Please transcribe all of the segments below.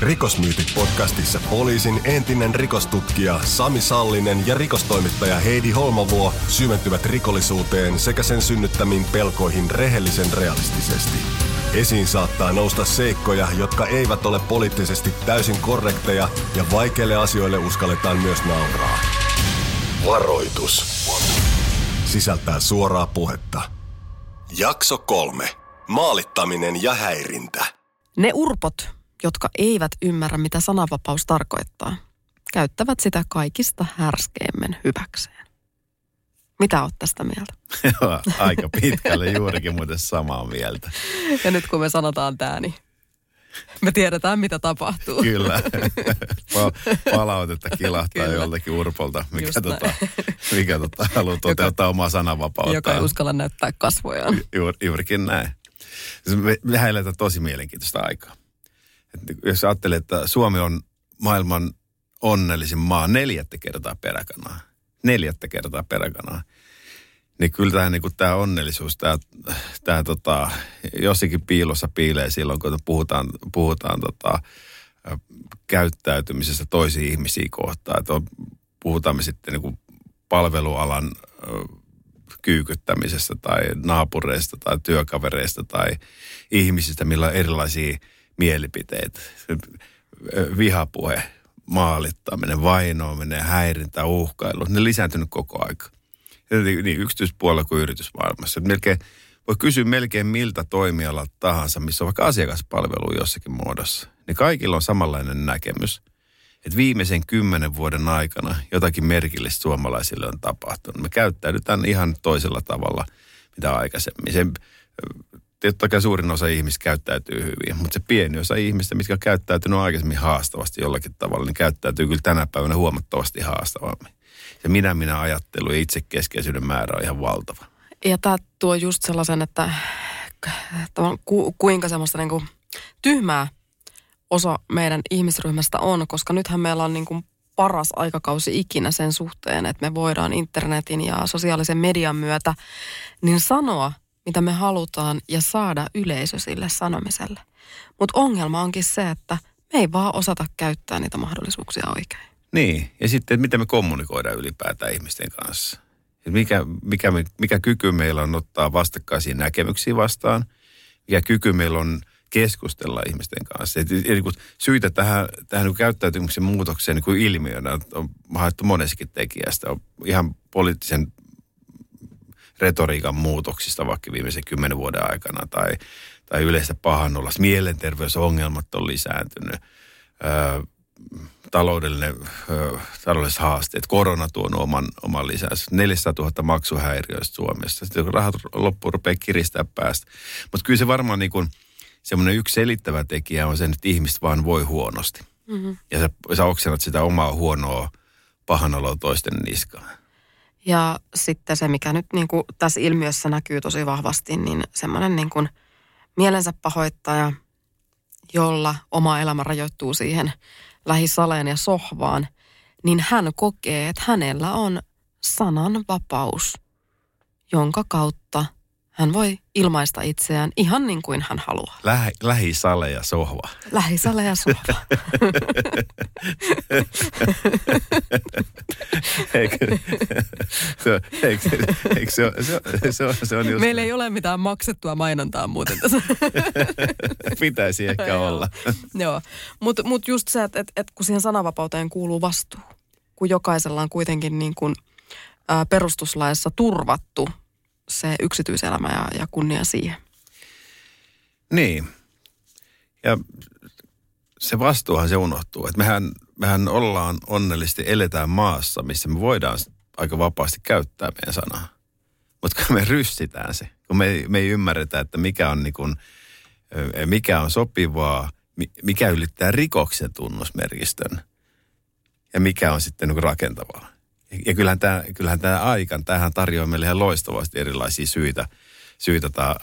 Rikosmyytit podcastissa poliisin entinen rikostutkija Sami Sallinen ja rikostoimittaja Heidi Holmavuo syventyvät rikollisuuteen sekä sen synnyttämiin pelkoihin rehellisen realistisesti. Esiin saattaa nousta seikkoja, jotka eivät ole poliittisesti täysin korrekteja ja vaikeille asioille uskalletaan myös nauraa. Varoitus. Sisältää suoraa puhetta. Jakso kolme. Maalittaminen ja häirintä. Ne urpot, jotka eivät ymmärrä, mitä sananvapaus tarkoittaa, käyttävät sitä kaikista härskeimmen hyväkseen. Mitä oot tästä mieltä? Joo, aika pitkälle juurikin muuten samaa mieltä. Ja nyt kun me sanotaan tämä, niin me tiedetään, mitä tapahtuu. Kyllä. Palautetta kilahtaa Kyllä. joltakin urpolta, mikä, tota, mikä tota, haluaa toteuttaa omaa sananvapautta. Joka ei uskalla näyttää kasvojaan. Juur, juurikin näin. Me, me eletään tosi mielenkiintoista aikaa. Et jos ajattelee, että Suomi on maailman onnellisin maa neljättä kertaa peräkanaa. Neljättä kertaa peräkanaa. Niin kyllä tämä, niin kuin tämä onnellisuus, tämä, tämä tota, jossakin piilossa piilee silloin, kun puhutaan, puhutaan tota, käyttäytymisestä toisiin ihmisiin kohtaan. Että on, puhutaan me sitten niin kuin palvelualan kyykyttämisestä tai naapureista tai työkavereista tai ihmisistä, millä on erilaisia mielipiteitä. Vihapuhe, maalittaminen, vainoaminen, häirintä, uhkailu, ne lisääntynyt koko aika. Niin yksityispuolella kuin yritysmaailmassa. Melkein, voi kysyä melkein miltä toimialalta tahansa, missä on vaikka asiakaspalvelu jossakin muodossa. Niin kaikilla on samanlainen näkemys – että viimeisen kymmenen vuoden aikana jotakin merkillistä suomalaisille on tapahtunut. Me käyttäydytään ihan toisella tavalla, mitä aikaisemmin. Se, totta kai suurin osa ihmistä käyttäytyy hyvin, mutta se pieni osa ihmistä, mitkä käyttäytynyt aikaisemmin haastavasti jollakin tavalla, niin käyttäytyy kyllä tänä päivänä huomattavasti haastavammin. Ja minä minä ajattelu ja itsekeskeisyyden määrä on ihan valtava. Ja tämä tuo just sellaisen, että ku, kuinka semmoista niin kuin tyhmää osa meidän ihmisryhmästä on, koska nythän meillä on niin kuin paras aikakausi ikinä sen suhteen, että me voidaan internetin ja sosiaalisen median myötä niin sanoa, mitä me halutaan ja saada yleisö sille sanomiselle. Mutta ongelma onkin se, että me ei vaan osata käyttää niitä mahdollisuuksia oikein. Niin, ja sitten, miten me kommunikoidaan ylipäätään ihmisten kanssa. mikä, mikä, mikä kyky meillä on ottaa vastakkaisia näkemyksiä vastaan, mikä kyky meillä on – keskustella ihmisten kanssa. Et, et, niin syitä tähän, tähän niin käyttäytymisen muutokseen niin ilmiönä on haettu monessakin tekijästä. On ihan poliittisen retoriikan muutoksista vaikka viimeisen kymmenen vuoden aikana tai, tai yleistä pahannollasta. Mielenterveysongelmat on lisääntynyt. Öö, taloudellinen, ö, taloudelliset haasteet. Korona tuo oman, oman lisänsä. 400 000 maksuhäiriöistä Suomessa. Sitten kun rahat loppuun rupeaa kiristää päästä. Mutta kyllä se varmaan niin kuin – semmoinen yksi selittävä tekijä on se, että ihmiset vaan voi huonosti. Mm-hmm. Ja sä, sä oksennat sitä omaa huonoa pahanoloa toisten niskaan. Ja sitten se, mikä nyt niin kuin tässä ilmiössä näkyy tosi vahvasti, niin semmoinen niin kuin mielensä pahoittaja, jolla oma elämä rajoittuu siihen lähisaleen ja sohvaan, niin hän kokee, että hänellä on sananvapaus, jonka kautta hän voi ilmaista itseään ihan niin kuin hän haluaa. Lähi, lähisale ja sohva. Lähisale ja sohva. eikö, se, eikö, eikö se, se, se, se on just... Meillä ei ole mitään maksettua mainontaa muuten tässä. Pitäisi ehkä olla. Joo, mutta mut just se, että et, et kun siihen sananvapauteen kuuluu vastuu, kun jokaisella on kuitenkin niin kuin, ä, perustuslaissa turvattu se yksityiselämä ja, ja kunnia siihen. Niin. Ja se vastuuhan se unohtuu. Että mehän, mehän ollaan onnellisesti, eletään maassa, missä me voidaan aika vapaasti käyttää meidän sanaa. Mutta kun me rystitään se, kun me, me ei ymmärretä, että mikä on, niin kun, mikä on sopivaa mi- mikä ylittää rikoksen tunnusmerkistön ja mikä on sitten niin rakentavaa. Ja, kyllähän tämä, kyllähän tämä aikan, tähän tarjoaa meille ihan loistavasti erilaisia syitä, syitä ta,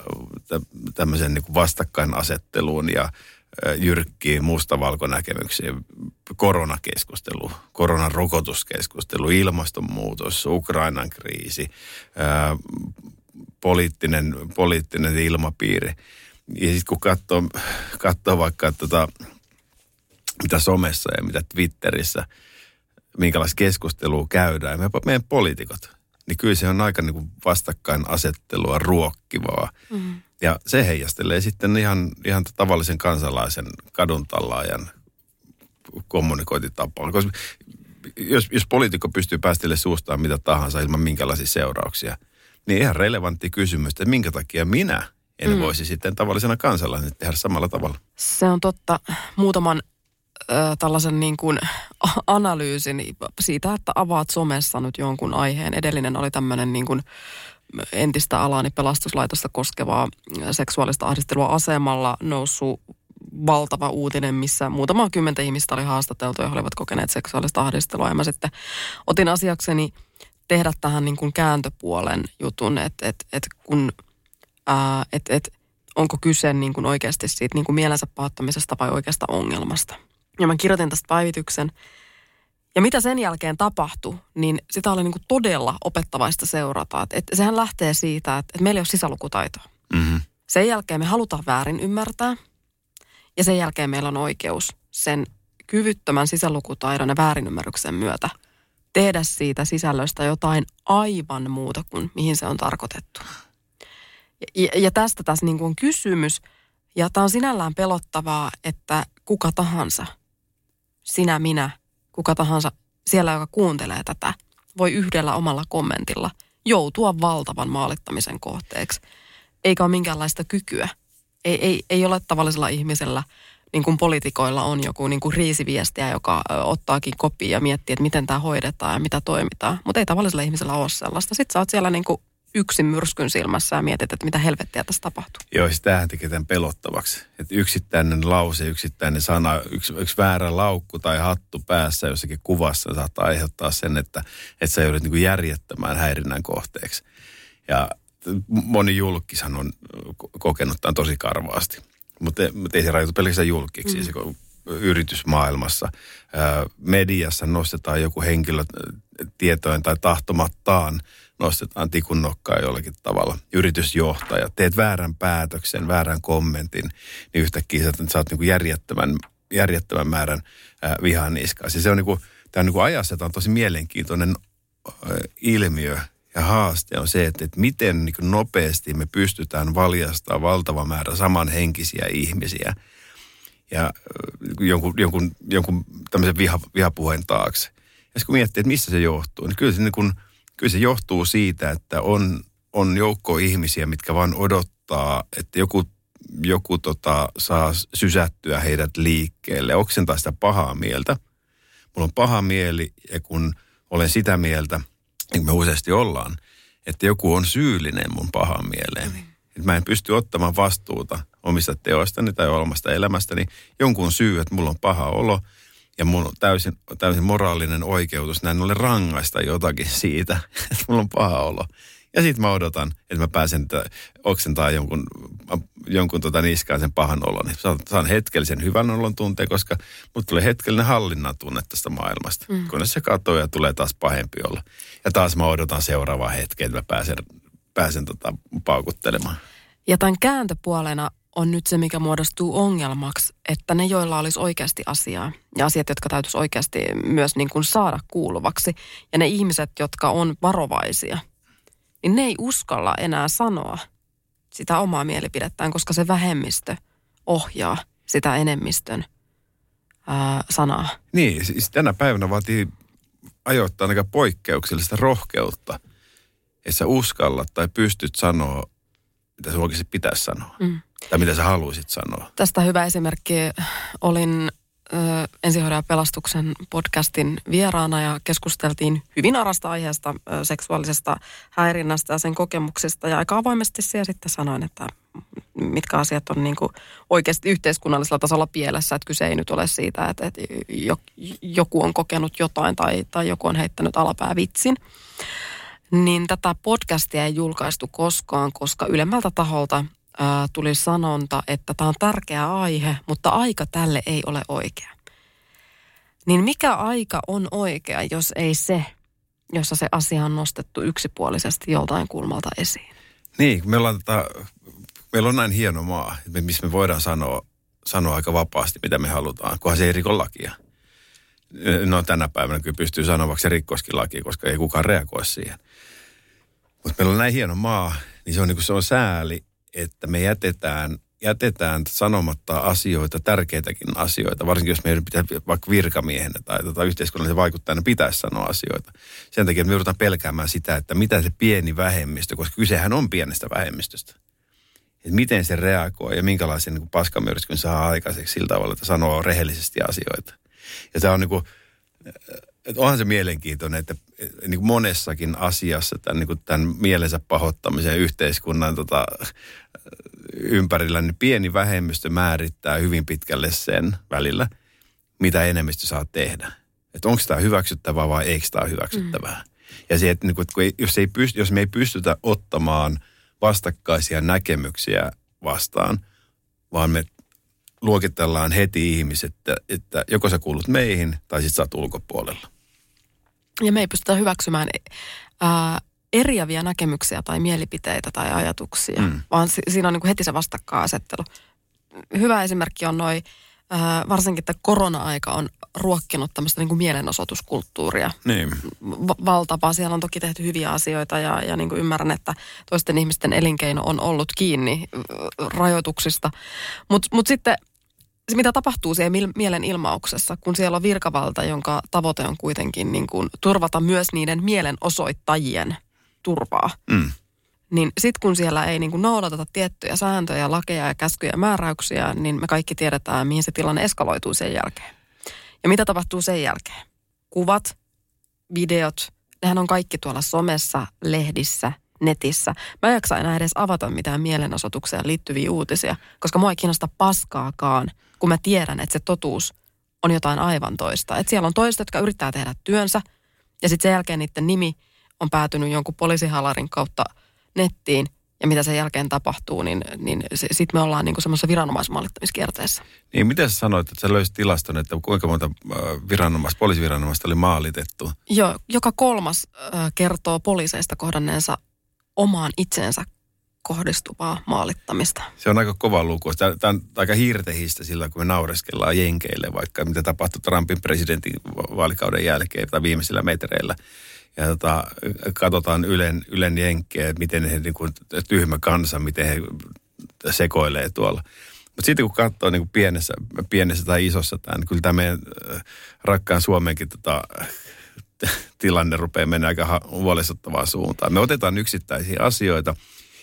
tä, tämmöisen niin vastakkainasetteluun ja jyrkkiin mustavalkonäkemyksiin, koronakeskustelu, koronarokotuskeskustelu, ilmastonmuutos, Ukrainan kriisi, ö, poliittinen, poliittinen ilmapiiri. Ja sitten kun katsoo, katsoo vaikka tota, mitä somessa ja mitä Twitterissä, minkälaista keskustelua käydään, me, meidän poliitikot, niin kyllä se on aika niin kuin vastakkainasettelua ruokkivaa. Mm. Ja se heijastelee sitten ihan, ihan tavallisen kansalaisen kaduntallaajan kommunikointitapaan. Koska jos, jos poliitikko pystyy päästelle suustaan mitä tahansa ilman minkälaisia seurauksia, niin ihan relevantti kysymys, että minkä takia minä en mm. voisi sitten tavallisena kansalaisena tehdä samalla tavalla. Se on totta. Muutaman tällaisen niin kuin analyysin siitä, että avaat somessa nyt jonkun aiheen. Edellinen oli tämmöinen niin kuin entistä alani pelastuslaitosta koskevaa seksuaalista ahdistelua asemalla noussut valtava uutinen, missä muutama kymmentä ihmistä oli haastateltu ja he olivat kokeneet seksuaalista ahdistelua. Ja mä sitten otin asiakseni tehdä tähän niin kuin kääntöpuolen jutun, että et, et kun, ää, et, et, onko kyse niin kuin oikeasti siitä niin kuin mielensä pahoittamisesta vai oikeasta ongelmasta. Ja mä kirjoitin tästä päivityksen. Ja mitä sen jälkeen tapahtui, niin sitä oli niin kuin todella opettavaista seurata. Et, et sehän lähtee siitä, että, et meillä ei ole sisälukutaitoa. Mm-hmm. Sen jälkeen me halutaan väärin ymmärtää. Ja sen jälkeen meillä on oikeus sen kyvyttömän sisälukutaidon ja väärinymmärryksen myötä tehdä siitä sisällöstä jotain aivan muuta kuin mihin se on tarkoitettu. Ja, ja tästä tässä niin kuin on kysymys. Ja tämä on sinällään pelottavaa, että kuka tahansa, sinä, minä, kuka tahansa siellä, joka kuuntelee tätä, voi yhdellä omalla kommentilla joutua valtavan maalittamisen kohteeksi. Eikä ole minkäänlaista kykyä. Ei, ei, ei ole tavallisella ihmisellä, niin kuin poliitikoilla on joku niin kuin riisiviestiä, joka ottaakin kopia ja miettii, että miten tämä hoidetaan ja mitä toimitaan. Mutta ei tavallisella ihmisellä ole sellaista. Sitten sä oot siellä niin kuin yksin myrskyn silmässä ja mietit, että mitä helvettiä tässä tapahtuu. Joo, siis tämähän tekee tämän pelottavaksi. Että yksittäinen lause, yksittäinen sana, yksi, yksi väärä laukku tai hattu päässä jossakin kuvassa saattaa aiheuttaa sen, että, että sä joudut niin järjettämään häirinnän kohteeksi. Ja moni julkishan on kokenut tämän tosi karvaasti. Mutta, mutta ei se rajoitu pelkästään julkiksi. Mm. Se, kun yritysmaailmassa, mediassa nostetaan joku henkilö tietojen tai tahtomattaan, nostetaan tikun nokkaa jollakin tavalla. Yritysjohtaja, teet väärän päätöksen, väärän kommentin, niin yhtäkkiä sä saat niin järjettömän, järjettömän määrän ää, vihan niskaa. Siis se on niin kuin, tämä on niin kuin ajassa, tämä on tosi mielenkiintoinen ää, ilmiö ja haaste on se, että, että miten niin kuin nopeasti me pystytään valjastamaan valtava määrä samanhenkisiä ihmisiä ja äh, jonkun, jonkun, jonkun tämmöisen viha, vihapuheen taakse. Ja kun miettii, että mistä se johtuu, niin kyllä se, niin kuin, kyllä se johtuu siitä, että on, on joukko ihmisiä, mitkä vaan odottaa, että joku, joku tota, saa sysättyä heidät liikkeelle, oksentaa sitä pahaa mieltä. Mulla on paha mieli ja kun olen sitä mieltä, niin me useasti ollaan, että joku on syyllinen mun pahaan mieleeni. Mm. Että mä en pysty ottamaan vastuuta omista teoistani tai omasta elämästäni. Jonkun syy, että mulla on paha olo ja mulla on täysin, täysin moraalinen oikeutus näin ollen rangaista jotakin siitä, että mulla on paha olo. Ja sitten mä odotan, että mä pääsen t- oksentaa jonkun, jonkun tota niskaan sen pahan olon. Niin saan, saan hetkellisen hyvän olon tunteen, koska mut tulee hetkellinen hallinnan tunne tästä maailmasta. Mm. Kunnes se katsoo ja tulee taas pahempi olla. Ja taas mä odotan seuraavaa hetkeä, että mä pääsen, pääsen tota paukuttelemaan. Ja tämän kääntöpuolena on nyt se, mikä muodostuu ongelmaksi, että ne, joilla olisi oikeasti asiaa ja asiat, jotka täytyisi oikeasti myös niin kuin saada kuuluvaksi, ja ne ihmiset, jotka on varovaisia, niin ne ei uskalla enää sanoa sitä omaa mielipidettään, koska se vähemmistö ohjaa sitä enemmistön ää, sanaa. Niin, siis tänä päivänä vaatii ajoittaa aika poikkeuksellista rohkeutta, että sä uskallat tai pystyt sanoa, mitä sun oikeasti pitäisi sanoa. Mm. Tai mitä sä haluaisit sanoa. Tästä hyvä esimerkki. Olin ö, ensihoidon pelastuksen podcastin vieraana ja keskusteltiin hyvin arasta aiheesta ö, seksuaalisesta häirinnästä ja sen kokemuksesta. Ja aika avoimesti siellä sitten sanoin, että mitkä asiat on niin kuin oikeasti yhteiskunnallisella tasolla pielessä. Että kyse ei nyt ole siitä, että, että joku on kokenut jotain tai, tai joku on heittänyt alapäävitsin. Niin tätä podcastia ei julkaistu koskaan, koska ylemmältä taholta ää, tuli sanonta, että tämä on tärkeä aihe, mutta aika tälle ei ole oikea. Niin mikä aika on oikea, jos ei se, jossa se asia on nostettu yksipuolisesti joltain kulmalta esiin? Niin, meillä on, tota, meillä on näin hieno maa, missä me voidaan sanoa, sanoa aika vapaasti, mitä me halutaan, kunhan se ei riko lakia. No tänä päivänä kyllä pystyy sanoa, vaikka se rikkoskin laki, koska ei kukaan reagoi siihen. Mutta meillä on näin hieno maa, niin se on, niin kuin se on sääli, että me jätetään, jätetään sanomatta asioita, tärkeitäkin asioita, varsinkin jos meidän pitää vaikka virkamiehenä tai tota yhteiskunnallisen vaikuttajana pitäisi sanoa asioita. Sen takia me joudutaan pelkäämään sitä, että mitä se pieni vähemmistö, koska kysehän on pienestä vähemmistöstä. Että miten se reagoi ja minkälaisen niin paskamyrskyn saa aikaiseksi sillä tavalla, että sanoo rehellisesti asioita. Ja tämä on niin kuin, että onhan se mielenkiintoinen, että niin kuin monessakin asiassa tämän, niin kuin tämän mielensä pahoittamisen yhteiskunnan tota, ympärillä, niin pieni vähemmistö määrittää hyvin pitkälle sen välillä, mitä enemmistö saa tehdä. Että onko tämä hyväksyttävää vai eikö tämä hyväksyttävää. Mm. Ja se, että, niin kuin, että jos, ei pyst, jos me ei pystytä ottamaan vastakkaisia näkemyksiä vastaan, vaan me luokitellaan heti ihmiset, että, että joko sä kuulut meihin tai sitten sä oot ulkopuolella. Ja me ei pystytä hyväksymään ää, eriäviä näkemyksiä tai mielipiteitä tai ajatuksia, mm. vaan si- siinä on niin kuin heti se vastakkainasettelu. Hyvä esimerkki on noin, varsinkin että korona-aika on ruokkinut tämmöistä niin kuin mielenosoituskulttuuria. Niin. V- valtavaa. Siellä on toki tehty hyviä asioita ja, ja niin kuin ymmärrän, että toisten ihmisten elinkeino on ollut kiinni rajoituksista. Mutta mut sitten se, mitä tapahtuu siellä mielen ilmauksessa, kun siellä on virkavalta, jonka tavoite on kuitenkin niin kuin turvata myös niiden mielenosoittajien turvaa. Mm. Niin sitten kun siellä ei niin kuin noudateta tiettyjä sääntöjä, lakeja ja käskyjä ja määräyksiä, niin me kaikki tiedetään, mihin se tilanne eskaloituu sen jälkeen. Ja mitä tapahtuu sen jälkeen? Kuvat, videot, nehän on kaikki tuolla somessa, lehdissä, netissä. Mä en jaksa enää edes avata mitään mielenosoitukseen liittyviä uutisia, koska mua ei kiinnosta paskaakaan, kun mä tiedän, että se totuus on jotain aivan toista. Että siellä on toiset, jotka yrittää tehdä työnsä, ja sitten sen jälkeen niiden nimi on päätynyt jonkun poliisihalarin kautta nettiin, ja mitä sen jälkeen tapahtuu, niin, niin sitten me ollaan niinku semmoisessa viranomaismaalittamiskierteessä. Niin, miten sä sanoit, että sä löysit tilaston, että kuinka monta äh, viranomais, poliisiviranomaista oli maalitettu? Joo, joka kolmas äh, kertoo poliiseista kohdanneensa omaan itseensä kohdistuvaa maalittamista. Se on aika kova luku. Tämä on aika hirtehistä sillä, kun me naureskellaan jenkeille, vaikka mitä tapahtui Trumpin presidentin vaalikauden jälkeen tai viimeisillä metreillä. Ja tota, katsotaan Ylen, Ylen jenkkejä, miten he, niin kuin, tyhmä kansa, miten he sekoilee tuolla. Mutta sitten kun katsoo niin kuin pienessä, pienessä tai isossa tämä, niin kyllä tämä meidän äh, rakkaan Suomenkin tota, tilanne rupeaa mennä aika huolestuttavaan suuntaan. Me otetaan yksittäisiä asioita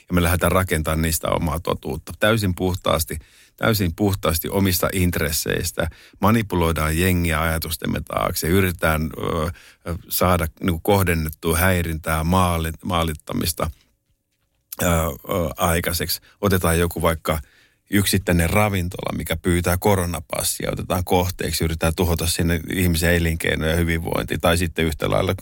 ja me lähdetään rakentamaan niistä omaa totuutta. Täysin puhtaasti, täysin puhtaasti omista intresseistä. Manipuloidaan jengiä ajatustemme taakse. Yritetään ö, saada niin kohdennettua häirintää, maalit, maalittamista ö, ö, aikaiseksi. Otetaan joku vaikka – yksittäinen ravintola, mikä pyytää koronapassia, otetaan kohteeksi, yritetään tuhota sinne ihmisen elinkeino ja hyvinvointi. Tai sitten yhtä lailla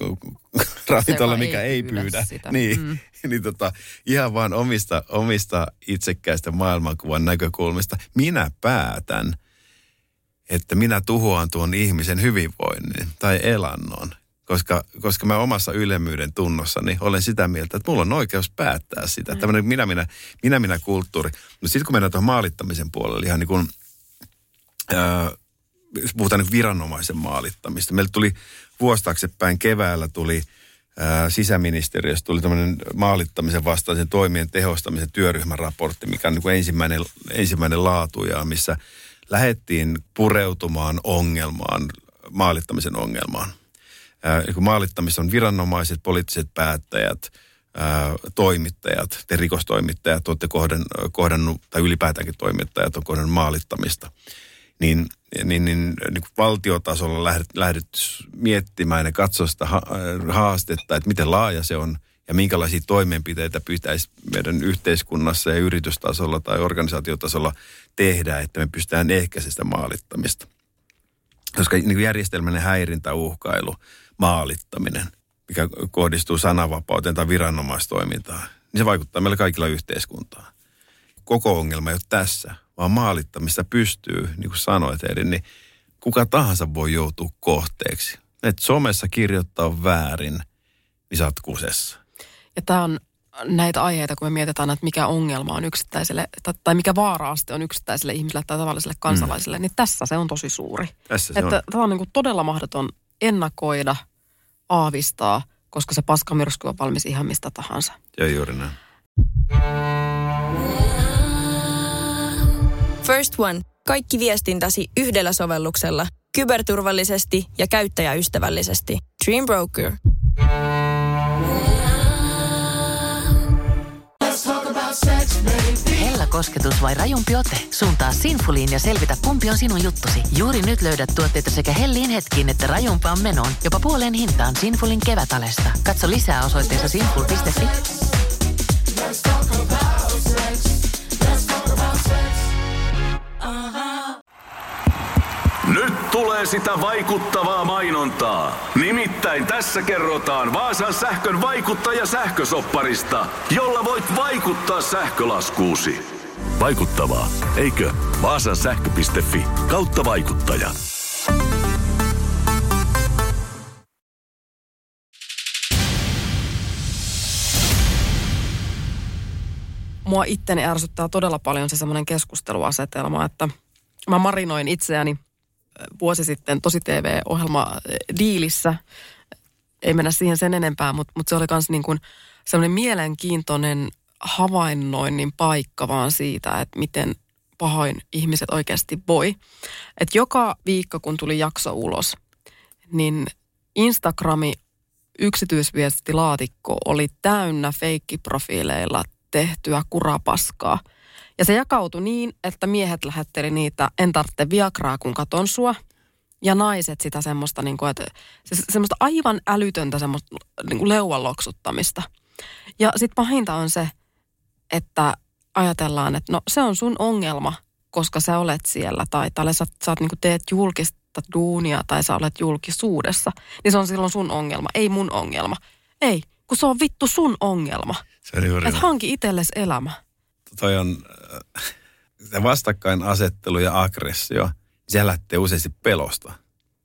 ravintola, mikä ei, ei pyydä. Sitä. Niin, mm. niin tota, ihan vaan omista, omista itsekkäistä maailmankuvan näkökulmista. Minä päätän, että minä tuhoan tuon ihmisen hyvinvoinnin tai elannon koska, koska mä omassa ylemmyyden tunnossani olen sitä mieltä, että mulla on oikeus päättää sitä. Mm. Tämmöinen minä-minä, minä-minä kulttuuri. Mutta sitten kun mennään tuohon maalittamisen puolelle, ihan niin kuin, ää, puhutaan niin viranomaisen maalittamista. Meillä tuli vuosi taaksepäin keväällä tuli ää, sisäministeriössä tuli tämmöinen maalittamisen vastaisen toimien tehostamisen työryhmän raportti, mikä on niin kuin ensimmäinen, ensimmäinen laatuja, missä lähdettiin pureutumaan ongelmaan, maalittamisen ongelmaan – niin maalittamissa on viranomaiset, poliittiset päättäjät, ää, toimittajat, te rikostoimittajat olette kohdannut, tai ylipäätäänkin toimittajat on kohdannut maalittamista. Niin, niin, niin, niin kuin valtiotasolla lähdet, lähdetty miettimään ja katsoa sitä ha, haastetta, että miten laaja se on ja minkälaisia toimenpiteitä pitäisi meidän yhteiskunnassa ja yritystasolla tai organisaatiotasolla tehdä, että me pystytään ehkäisemään maalittamista. Koska niin järjestelmäinen häirintä, uhkailu, maalittaminen, mikä kohdistuu sananvapauteen tai viranomaistoimintaan, niin se vaikuttaa meillä kaikilla yhteiskuntaan. Koko ongelma ei ole tässä, vaan maalittamista pystyy, niin kuin sanoit Eri, niin kuka tahansa voi joutua kohteeksi. Et somessa kirjoittaa väärin, niin sä kusessa. Ja tämä on näitä aiheita, kun me mietitään, että mikä ongelma on yksittäiselle, tai mikä vaara-aste on yksittäiselle ihmiselle tai tavalliselle kansalaiselle, mm. niin tässä se on tosi suuri. Tässä se että on. Tämä on niin kuin todella mahdoton ennakoida, aavistaa, koska se paskamyrsky on valmis ihan mistä tahansa. Ja juuri näin. First One. Kaikki viestintäsi yhdellä sovelluksella. Kyberturvallisesti ja käyttäjäystävällisesti. Dream Broker. Kosketus vai rajumpi ote? Suuntaa Sinfuliin ja selvitä, kumpi on sinun juttusi. Juuri nyt löydät tuotteita sekä hellin hetkiin että rajumpaan menoon. Jopa puoleen hintaan Sinfulin kevätalesta. Katso lisää osoitteessa sinful.fi. Nyt tulee sitä vaikuttavaa mainontaa. Nimittäin tässä kerrotaan Vaasan sähkön vaikuttaja sähkösopparista, jolla voit vaikuttaa sähkölaskuusi. Vaikuttavaa, eikö? Vaasan sähkö.fi kautta vaikuttaja. Mua itteni ärsyttää todella paljon se semmoinen keskusteluasetelma, että mä marinoin itseäni vuosi sitten tosi TV-ohjelma Diilissä. Ei mennä siihen sen enempää, mutta, mutta se oli myös niin kuin semmoinen mielenkiintoinen havainnoinnin paikka vaan siitä, että miten pahoin ihmiset oikeasti voi. Että joka viikko, kun tuli jakso ulos, niin Instagrami yksityisviestilaatikko oli täynnä feikkiprofiileilla tehtyä kurapaskaa. Ja se jakautui niin, että miehet lähetteli niitä, en tarvitse viagraa, kun katon sua. Ja naiset sitä semmoista, niin kuin, että, se, semmoista aivan älytöntä semmoista niin kuin leuan loksuttamista. Ja sitten pahinta on se, että ajatellaan, että no se on sun ongelma, koska sä olet siellä tai, tai sä, sä oot, niin teet julkista duunia tai sä olet julkisuudessa. Niin se on silloin sun ongelma, ei mun ongelma. Ei, kun se on vittu sun ongelma. Se on juuri näin. hanki itsellesi elämä. toi on äh, se vastakkainasettelu ja aggressio, se lähtee useasti pelosta.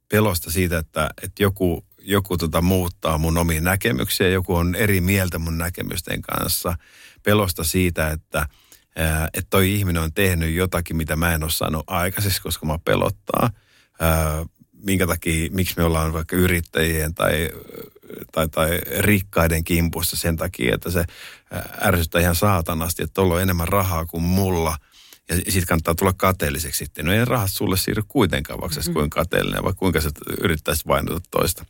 Pelosta siitä, että, että joku, joku tota muuttaa mun omia näkemyksiä, joku on eri mieltä mun näkemysten kanssa. Pelosta siitä, että, ää, että toi ihminen on tehnyt jotakin, mitä mä en ole saanut aikaiseksi, koska mä pelottaa. Ää, minkä takia, miksi me ollaan vaikka yrittäjien tai, tai, tai rikkaiden kimpussa sen takia, että se ää, ärsyttää ihan saatanasti, että tuolla on enemmän rahaa kuin mulla. Ja sitten kannattaa tulla kateelliseksi sitten. No ei rahat sulle siirry kuitenkaan, vaikka mm-hmm. kuinka kateellinen, vaikka kuinka sä yrittäisit vainota toista.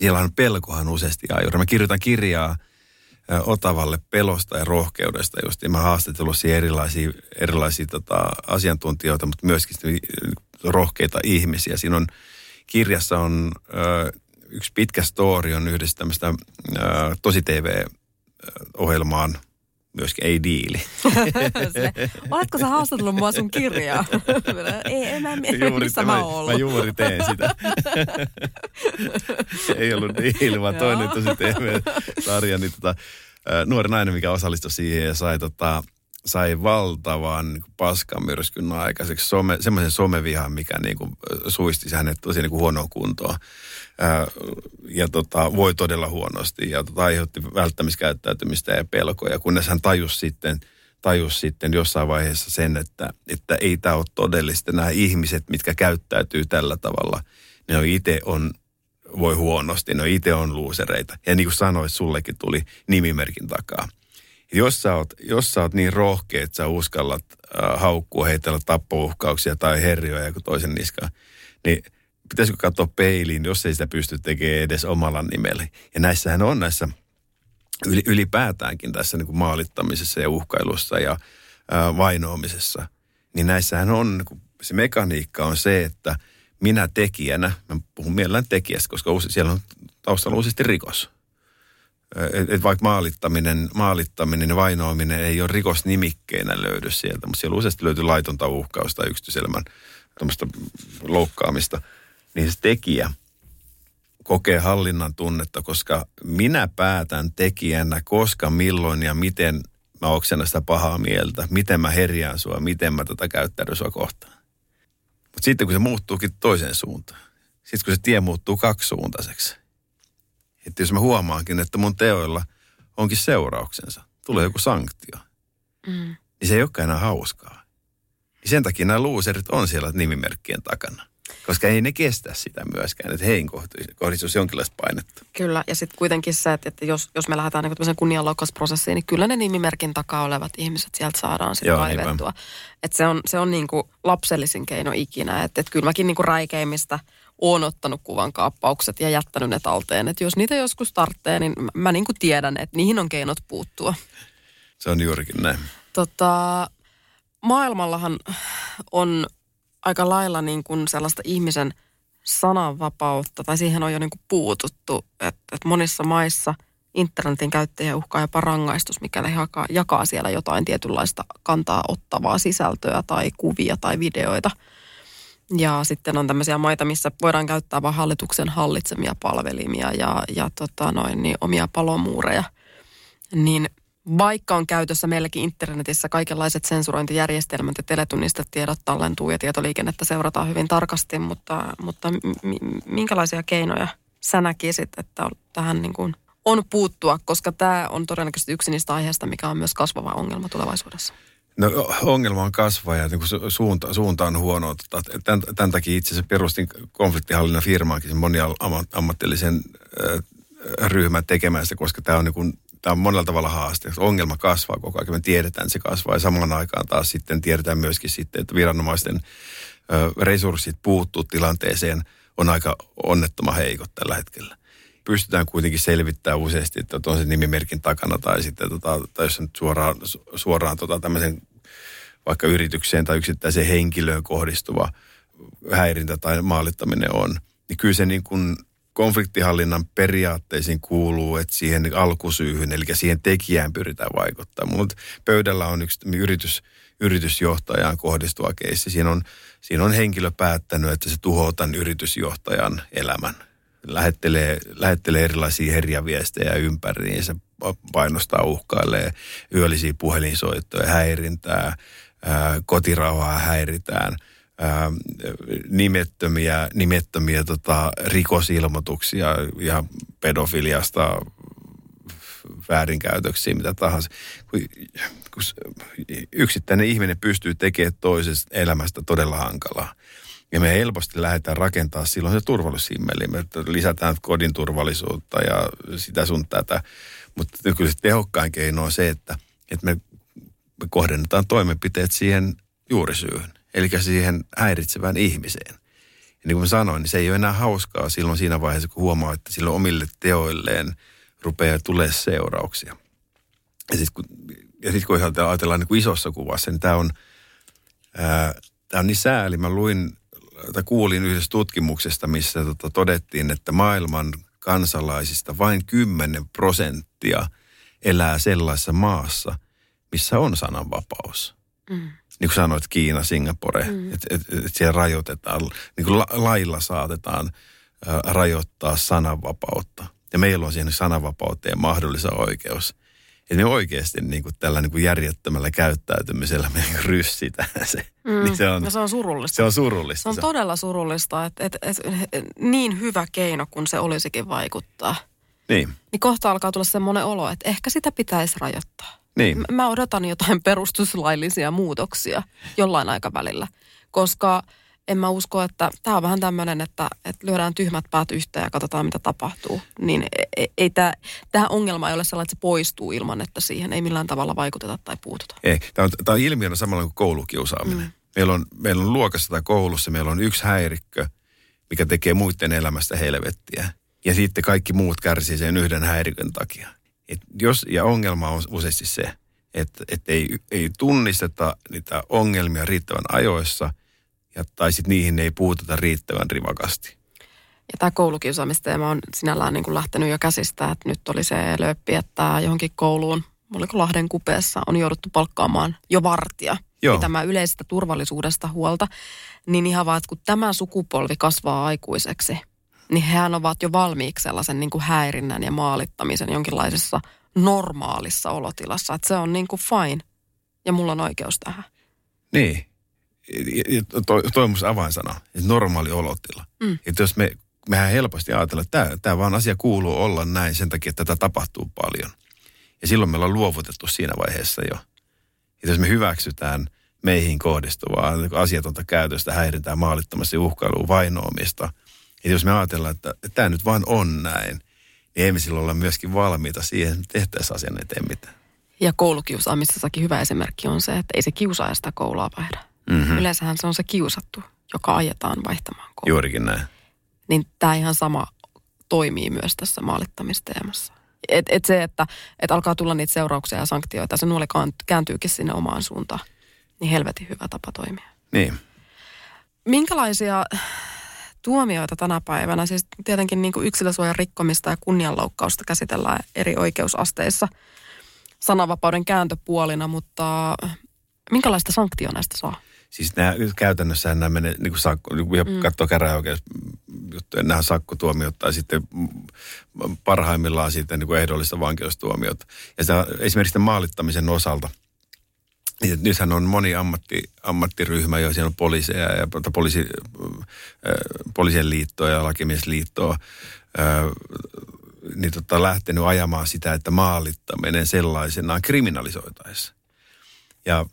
Siellä on pelkohan useasti ajuri. Mä kirjoitan kirjaa Otavalle pelosta ja rohkeudesta just. Ja mä haastatellut siihen erilaisia, erilaisia tota, asiantuntijoita, mutta myöskin rohkeita ihmisiä. Siinä on, kirjassa on ö, yksi pitkä story on yhdessä tämmöistä tosi TV-ohjelmaan, myöskin ei diili. Oletko sä haastatellut mua sun kirjaa? ei, en mä, missä mä, mä, oon mä ollut. juuri teen sitä. ei ollut diili, vaan toinen tosi TV-sarja. Niin tota, nuori nainen, mikä osallistui siihen ja sai, tota, sai valtavan niin paskamyrskyn aikaiseksi. Some, semmoisen somevihan, mikä niin kuin, suisti hänet tosi niin kuin huonoon kuntoon. Ä, ja tota, voi todella huonosti ja tota, aiheutti välttämiskäyttäytymistä ja pelkoja, kunnes hän tajusi sitten, tajus sitten jossain vaiheessa sen, että, että ei tämä ole todellista. Nämä ihmiset, mitkä käyttäytyy tällä tavalla, ne on itse on, voi huonosti, ne on itse on luusereita. Ja niin kuin sanoit, sullekin tuli nimimerkin takaa. Jos sä oot, jos sä oot niin rohkea, että sä uskallat äh, haukkua, heitellä tappouhkauksia tai herjoja joku toisen niskaan, niin pitäisikö katsoa peiliin, jos ei sitä pysty tekemään edes omalla nimellä. Ja näissähän on näissä yli, ylipäätäänkin tässä niin kuin maalittamisessa ja uhkailussa ja ää, vainoamisessa, niin näissähän on, niin kuin se mekaniikka on se, että minä tekijänä, mä puhun mielellään tekijästä, koska use, siellä on taustalla useasti rikos. että et vaikka maalittaminen, maalittaminen ja vainoaminen ei ole rikosnimikkeinä löydy sieltä, mutta siellä useasti löytyy laitonta uhkausta, yksityiselämän loukkaamista, niin se tekijä kokee hallinnan tunnetta, koska minä päätän tekijänä, koska, milloin ja miten mä oksennan sitä pahaa mieltä, miten mä herjään sua, miten mä tätä käyttäydyn sua kohtaan. Mutta sitten kun se muuttuukin toiseen suuntaan, sitten kun se tie muuttuu kaksisuuntaiseksi, että jos mä huomaankin, että mun teoilla onkin seurauksensa, tulee joku sanktio, mm. niin se ei olekaan enää hauskaa. Ja sen takia nämä luuserit on siellä nimimerkkien takana. Koska ei ne kestä sitä myöskään, että heihin kohdistuisi jonkinlaista painetta. Kyllä, ja sitten kuitenkin se, että, että jos, jos me lähdetään niin kunnianloukkausprosessiin, niin kyllä ne nimimerkin takaa olevat ihmiset sieltä saadaan sitten kaivettua. Että se on, se on niin kuin lapsellisin keino ikinä. Että, että kyllä mäkin niin kuin räikeimmistä oon ottanut kuvan kaappaukset ja jättänyt ne talteen. Että jos niitä joskus tarvitsee, niin mä niin kuin tiedän, että niihin on keinot puuttua. Se on juurikin näin. Tota, maailmallahan on aika lailla niin kuin sellaista ihmisen sananvapautta, tai siihen on jo niin kuin puututtu, että, että monissa maissa internetin käyttäjä uhkaa jopa rangaistus, mikäli he jakaa, jakaa siellä jotain tietynlaista kantaa ottavaa sisältöä tai kuvia tai videoita. Ja sitten on tämmöisiä maita, missä voidaan käyttää vain hallituksen hallitsemia palvelimia ja, ja tota noin, niin omia palomuureja. Niin vaikka on käytössä meilläkin internetissä kaikenlaiset sensurointijärjestelmät ja teletunnistetiedot tallentuu ja tietoliikennettä seurataan hyvin tarkasti, mutta, mutta minkälaisia keinoja sä näkisit, että tähän niin kuin on puuttua, koska tämä on todennäköisesti yksi niistä aiheista, mikä on myös kasvava ongelma tulevaisuudessa? No ongelma on kasvaa ja niin suunta, suunta on huono. Tämän, tämän takia itse asiassa perustin konfliktihallinnan firmaankin moniammatillisen ryhmän tekemään sitä, koska tämä on niin kuin tämä on monella tavalla haaste. Ongelma kasvaa koko ajan. Me tiedetään, että se kasvaa. Ja samaan aikaan taas sitten tiedetään myöskin sitten, että viranomaisten resurssit puuttuu tilanteeseen on aika onnettoman heikot tällä hetkellä. Pystytään kuitenkin selvittämään useasti, että on se nimimerkin takana tai sitten tota, tai jos nyt suoraan, suoraan tota, tämmöisen vaikka yritykseen tai yksittäiseen henkilöön kohdistuva häirintä tai maalittaminen on, niin kyllä se niin kuin konfliktihallinnan periaatteisiin kuuluu, että siihen alkusyyhyn, eli siihen tekijään pyritään vaikuttaa. Mutta pöydällä on yksi yritys, yritysjohtajaan kohdistuva keissi. Siinä on, siinä on henkilö päättänyt, että se tuhoaa tämän yritysjohtajan elämän. Lähettelee, lähettelee erilaisia herjäviestejä ympäriinsä, painostaa, uhkailee, yöllisiä puhelinsoittoja, häirintää, kotirauhaa häiritään – ää, nimettömiä, nimettömiä tota, rikosilmoituksia ja pedofiliasta väärinkäytöksiä, mitä tahansa. Kun, kun yksittäinen ihminen pystyy tekemään toisesta elämästä todella hankalaa. Ja me helposti lähdetään rakentaa silloin se turvallisuusimmeli. Me lisätään kodin turvallisuutta ja sitä sun tätä. Mutta kyllä se tehokkain keino on se, että, että me, me kohdennetaan toimenpiteet siihen juurisyyhyn eli siihen häiritsevään ihmiseen. Ja niin kuin mä sanoin, niin se ei ole enää hauskaa silloin siinä vaiheessa, kun huomaa, että silloin omille teoilleen rupeaa tulee seurauksia. Ja sitten kun, ja sit kun ajatellaan niin kuin isossa kuvassa, niin tämä on, tää on niin sääli. Mä luin tai kuulin yhdessä tutkimuksesta, missä tota, todettiin, että maailman kansalaisista vain 10 prosenttia elää sellaisessa maassa, missä on sananvapaus. Mm niin kuin sanoit, Kiina, Singapore, mm. että et, et siellä rajoitetaan, niin kuin la, lailla saatetaan ä, rajoittaa sananvapautta. Ja meillä on siihen sananvapauteen mahdollisen oikeus. Että me oikeasti niin kuin tällä niin kuin järjettömällä käyttäytymisellä me niin ryssitään se. Mm. Niin se, on, no se on surullista. Se on surullista. Se on todella surullista, että, että, että niin hyvä keino kuin se olisikin vaikuttaa. Niin. Niin kohta alkaa tulla semmoinen olo, että ehkä sitä pitäisi rajoittaa. Niin. Mä odotan jotain perustuslaillisia muutoksia jollain aikavälillä, koska en mä usko, että tämä on vähän tämmöinen, että, että lyödään tyhmät päät yhteen ja katsotaan, mitä tapahtuu. Niin ei, ei tämä, ongelma ei ole sellainen, että se poistuu ilman, että siihen ei millään tavalla vaikuteta tai puututa. Ei, tämä on, on ilmiönä samalla kuin koulukiusaaminen. Mm. Meillä, on, meillä on luokassa tai koulussa, meillä on yksi häirikkö, mikä tekee muiden elämästä helvettiä. Ja sitten kaikki muut kärsii sen yhden häirikön takia. Et jos, ja ongelma on useasti se, että, että ei, ei tunnisteta niitä ongelmia riittävän ajoissa ja, tai sitten niihin ei puututa riittävän rivakasti. Ja tämä koulukiusaamisteema on sinällään niin kuin lähtenyt jo käsistä, että nyt oli se löppi, että johonkin kouluun, oliko Lahden kupeessa, on jouduttu palkkaamaan jo vartija Joo. pitämään yleisestä turvallisuudesta huolta. Niin ihan vaan, että kun tämä sukupolvi kasvaa aikuiseksi, niin hehän ovat jo valmiiksi sellaisen niin kuin häirinnän ja maalittamisen jonkinlaisessa normaalissa olotilassa. Että se on niin kuin fine ja mulla on oikeus tähän. Niin. Ja- Toi, toi on musta avainsana, että normaali olotila. Mm. Että jos me, mehän helposti ajatellaan, että tämä, tämä vaan asia kuuluu olla näin sen takia, että tätä tapahtuu paljon. Ja silloin me ollaan luovutettu siinä vaiheessa jo. Että jos me hyväksytään meihin kohdistuvaa asiatonta käytöstä, häirintää, maalittamista, uhkailua, vainoamista. Että jos me ajatellaan, että, että tämä nyt vaan on näin, niin emme silloin olla myöskin valmiita siihen, että tehtäisiin asian eteen mitään. Ja koulukiusaamisessakin hyvä esimerkki on se, että ei se kiusaaja sitä koulua vaihda. Mm-hmm. Yleensähän se on se kiusattu, joka ajetaan vaihtamaan koulua. Juurikin näin. Niin tämä ihan sama toimii myös tässä maalittamisteemassa. Et, et se, että et alkaa tulla niitä seurauksia ja sanktioita, se nuoli kääntyykin sinne omaan suuntaan. Niin helvetin hyvä tapa toimia. Niin. Minkälaisia tuomioita tänä päivänä, siis tietenkin niin kuin yksilösuojan rikkomista ja kunnianloukkausta käsitellään eri oikeusasteissa sananvapauden kääntöpuolina, mutta minkälaista sanktio näistä saa? Siis nämä, käytännössä nämä menee, niin kuin sakko, niin kuin mm. katsoo käräjäoikeus nämä sakkotuomiot tai sitten mm, parhaimmillaan sitten niin kuin ehdollista vankeustuomiota. Ja se, esimerkiksi tämän maalittamisen osalta, niin nythän on moni ammatti, ammattiryhmä, jo siellä on poliiseja ja tai poliisi, poliisien liittoa ja lakimiesliittoa, niin tota, lähtenyt ajamaan sitä, että maalittaminen sellaisenaan kriminalisoitaisiin. Ja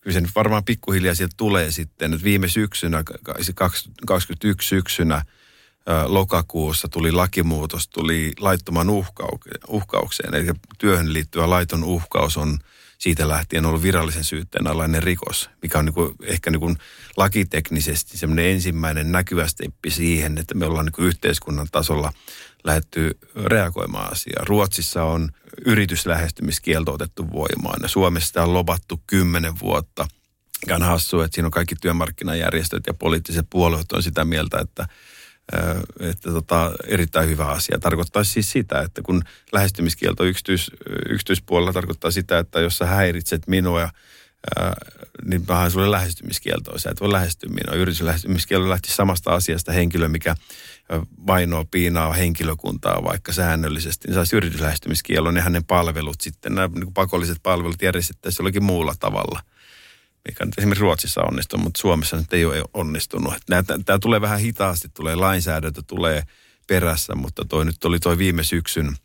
kyllä se nyt varmaan pikkuhiljaa sieltä tulee sitten, että viime syksynä, 2021 syksynä, ää, lokakuussa tuli lakimuutos, tuli laittoman uhkaukseen, uhkaukseen. Eli työhön liittyvä laiton uhkaus on siitä lähtien ollut virallisen syytteen alainen rikos, mikä on niin kuin, ehkä niin kuin lakiteknisesti semmoinen ensimmäinen näkyvä steppi siihen, että me ollaan niin kuin yhteiskunnan tasolla lähdetty reagoimaan asiaan. Ruotsissa on yrityslähestymiskielto otettu voimaan ja Suomessa sitä on lobattu kymmenen vuotta. Mikä hassu, että siinä on kaikki työmarkkinajärjestöt ja poliittiset puolueet on sitä mieltä, että että tota, erittäin hyvä asia. Tarkoittaa siis sitä, että kun lähestymiskielto yksityis, yksityispuolella tarkoittaa sitä, että jos sä häiritset minua, ää, niin mä haen sulle lähestymiskieltoa. Sä et voi lähestyä minua. Yrityslähestymiskielto lähti samasta asiasta henkilö, mikä ö, vainoo, piinaa henkilökuntaa vaikka säännöllisesti, niin saisi yrityslähestymiskielon ja hänen palvelut sitten, nämä niin pakolliset palvelut järjestettäisiin jollakin muulla tavalla – mikä nyt esimerkiksi Ruotsissa onnistuu, mutta Suomessa nyt ei ole onnistunut. Tämä tulee vähän hitaasti, tulee lainsäädäntö, tulee perässä, mutta toi nyt oli toi viime syksyn,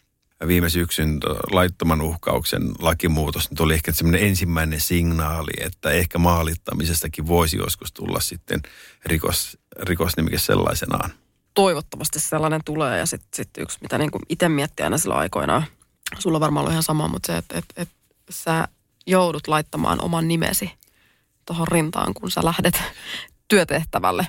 viime syksyn laittoman uhkauksen lakimuutos, nyt oli ehkä semmoinen ensimmäinen signaali, että ehkä maalittamisestakin voisi joskus tulla sitten rikos, rikosnimike sellaisenaan. Toivottavasti sellainen tulee ja sitten sit yksi, mitä niin itse miettii aina silloin aikoinaan, sulla on varmaan ollut ihan sama, mutta se, että et, et sä joudut laittamaan oman nimesi tuohon rintaan, kun sä lähdet työtehtävälle.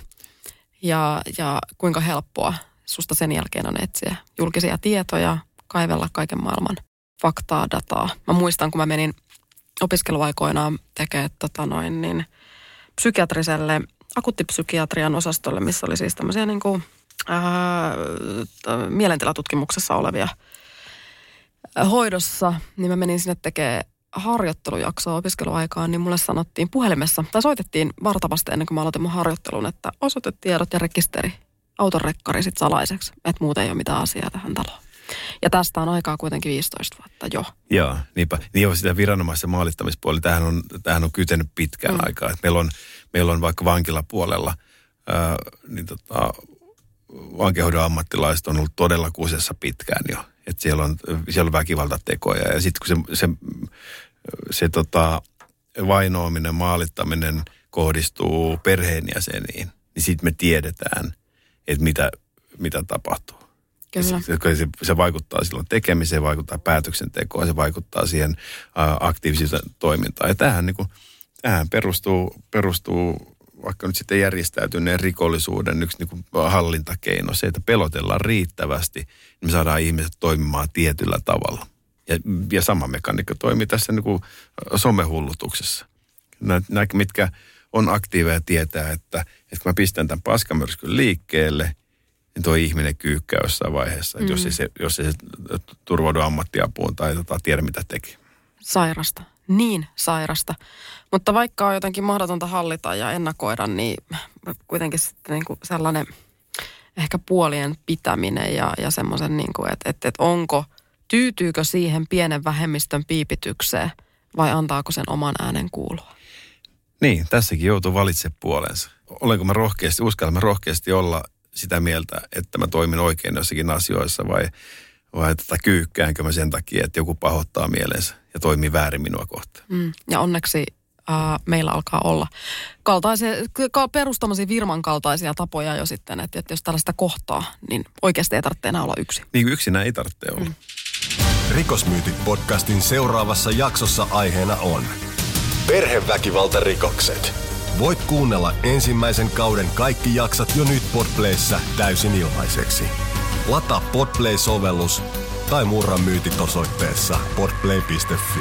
Ja, ja kuinka helppoa susta sen jälkeen on etsiä julkisia tietoja, kaivella kaiken maailman faktaa, dataa. Mä muistan, kun mä menin opiskeluaikoinaan tekemään tota noin, niin psykiatriselle, akuuttipsykiatrian osastolle, missä oli siis tämmöisiä niin kuin, ää, mielentilatutkimuksessa olevia hoidossa, niin mä menin sinne tekemään harjoittelujaksoa opiskeluaikaan, niin mulle sanottiin puhelimessa, tai soitettiin vartavasti ennen kuin mä aloitin mun harjoittelun, että osoitetiedot ja rekisteri, autonrekkari sit salaiseksi, että muuten ei ole mitään asiaa tähän taloon. Ja tästä on aikaa kuitenkin 15 vuotta jo. Joo, niinpä. Niin on sitä viranomaisen maalittamispuoli. Tähän on, tähän on kytenyt pitkään mm. aikaa. Et meillä, on, meillä on vaikka vankilapuolella, ää, niin tota, vankehoidon ammattilaiset on ollut todella kusessa pitkään jo. Että siellä on, siellä on väkivaltatekoja. Ja sitten kun se, se, se tota, vainoaminen, maalittaminen kohdistuu perheenjäseniin, niin sitten me tiedetään, että mitä, mitä tapahtuu. Kyllä. Se, se, se vaikuttaa silloin tekemiseen, vaikuttaa päätöksentekoon, se vaikuttaa siihen ä, aktiiviseen toimintaan. Ja tähän, niin kuin, tähän perustuu, perustuu vaikka nyt sitten järjestäytyneen rikollisuuden yksi niin kuin hallintakeino, se, että pelotellaan riittävästi, niin me saadaan ihmiset toimimaan tietyllä tavalla. Ja, ja sama mekaniikka toimii tässä niin kuin somehullutuksessa. Nämä, mitkä on aktiiveja tietää, että, että kun mä pistän tämän paskamyrskyn liikkeelle, niin tuo ihminen kyykkää jossain vaiheessa, mm. jos, ei se, jos ei se turvaudu ammattiapuun tai tota, tiedä mitä teki. Sairasta. Niin sairasta. Mutta vaikka on jotenkin mahdotonta hallita ja ennakoida, niin kuitenkin sitten niin kuin sellainen ehkä puolien pitäminen ja, ja semmoisen, niin kuin, että, että, että onko, tyytyykö siihen pienen vähemmistön piipitykseen vai antaako sen oman äänen kuulua? Niin, tässäkin joutuu valitsemaan puolensa. Olenko mä rohkeasti, uskallan mä rohkeasti olla sitä mieltä, että mä toimin oikein jossakin asioissa vai, vai tota, kyykkäänkö mä sen takia, että joku pahoittaa mielensä ja toimii väärin minua kohtaan. Mm. Ja onneksi äh, meillä alkaa olla kaltaisia, perustamasi virman kaltaisia tapoja jo sitten, että, että jos tällaista kohtaa, niin oikeasti ei tarvitse enää olla yksi. Niin yksinä ei tarvitse olla. Mm. Rikosmyytit podcastin seuraavassa jaksossa aiheena on Perheväkivaltarikokset. Voit kuunnella ensimmäisen kauden kaikki jaksat jo nyt Podplayssä täysin ilmaiseksi. Lataa Podplay-sovellus tai murra myytit osoitteessa podplay.fi.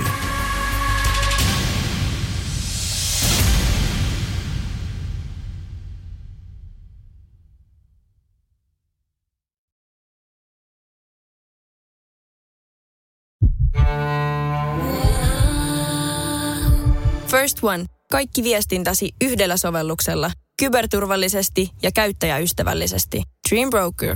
First One. Kaikki viestintäsi yhdellä sovelluksella. Kyberturvallisesti ja käyttäjäystävällisesti. Dream Broker.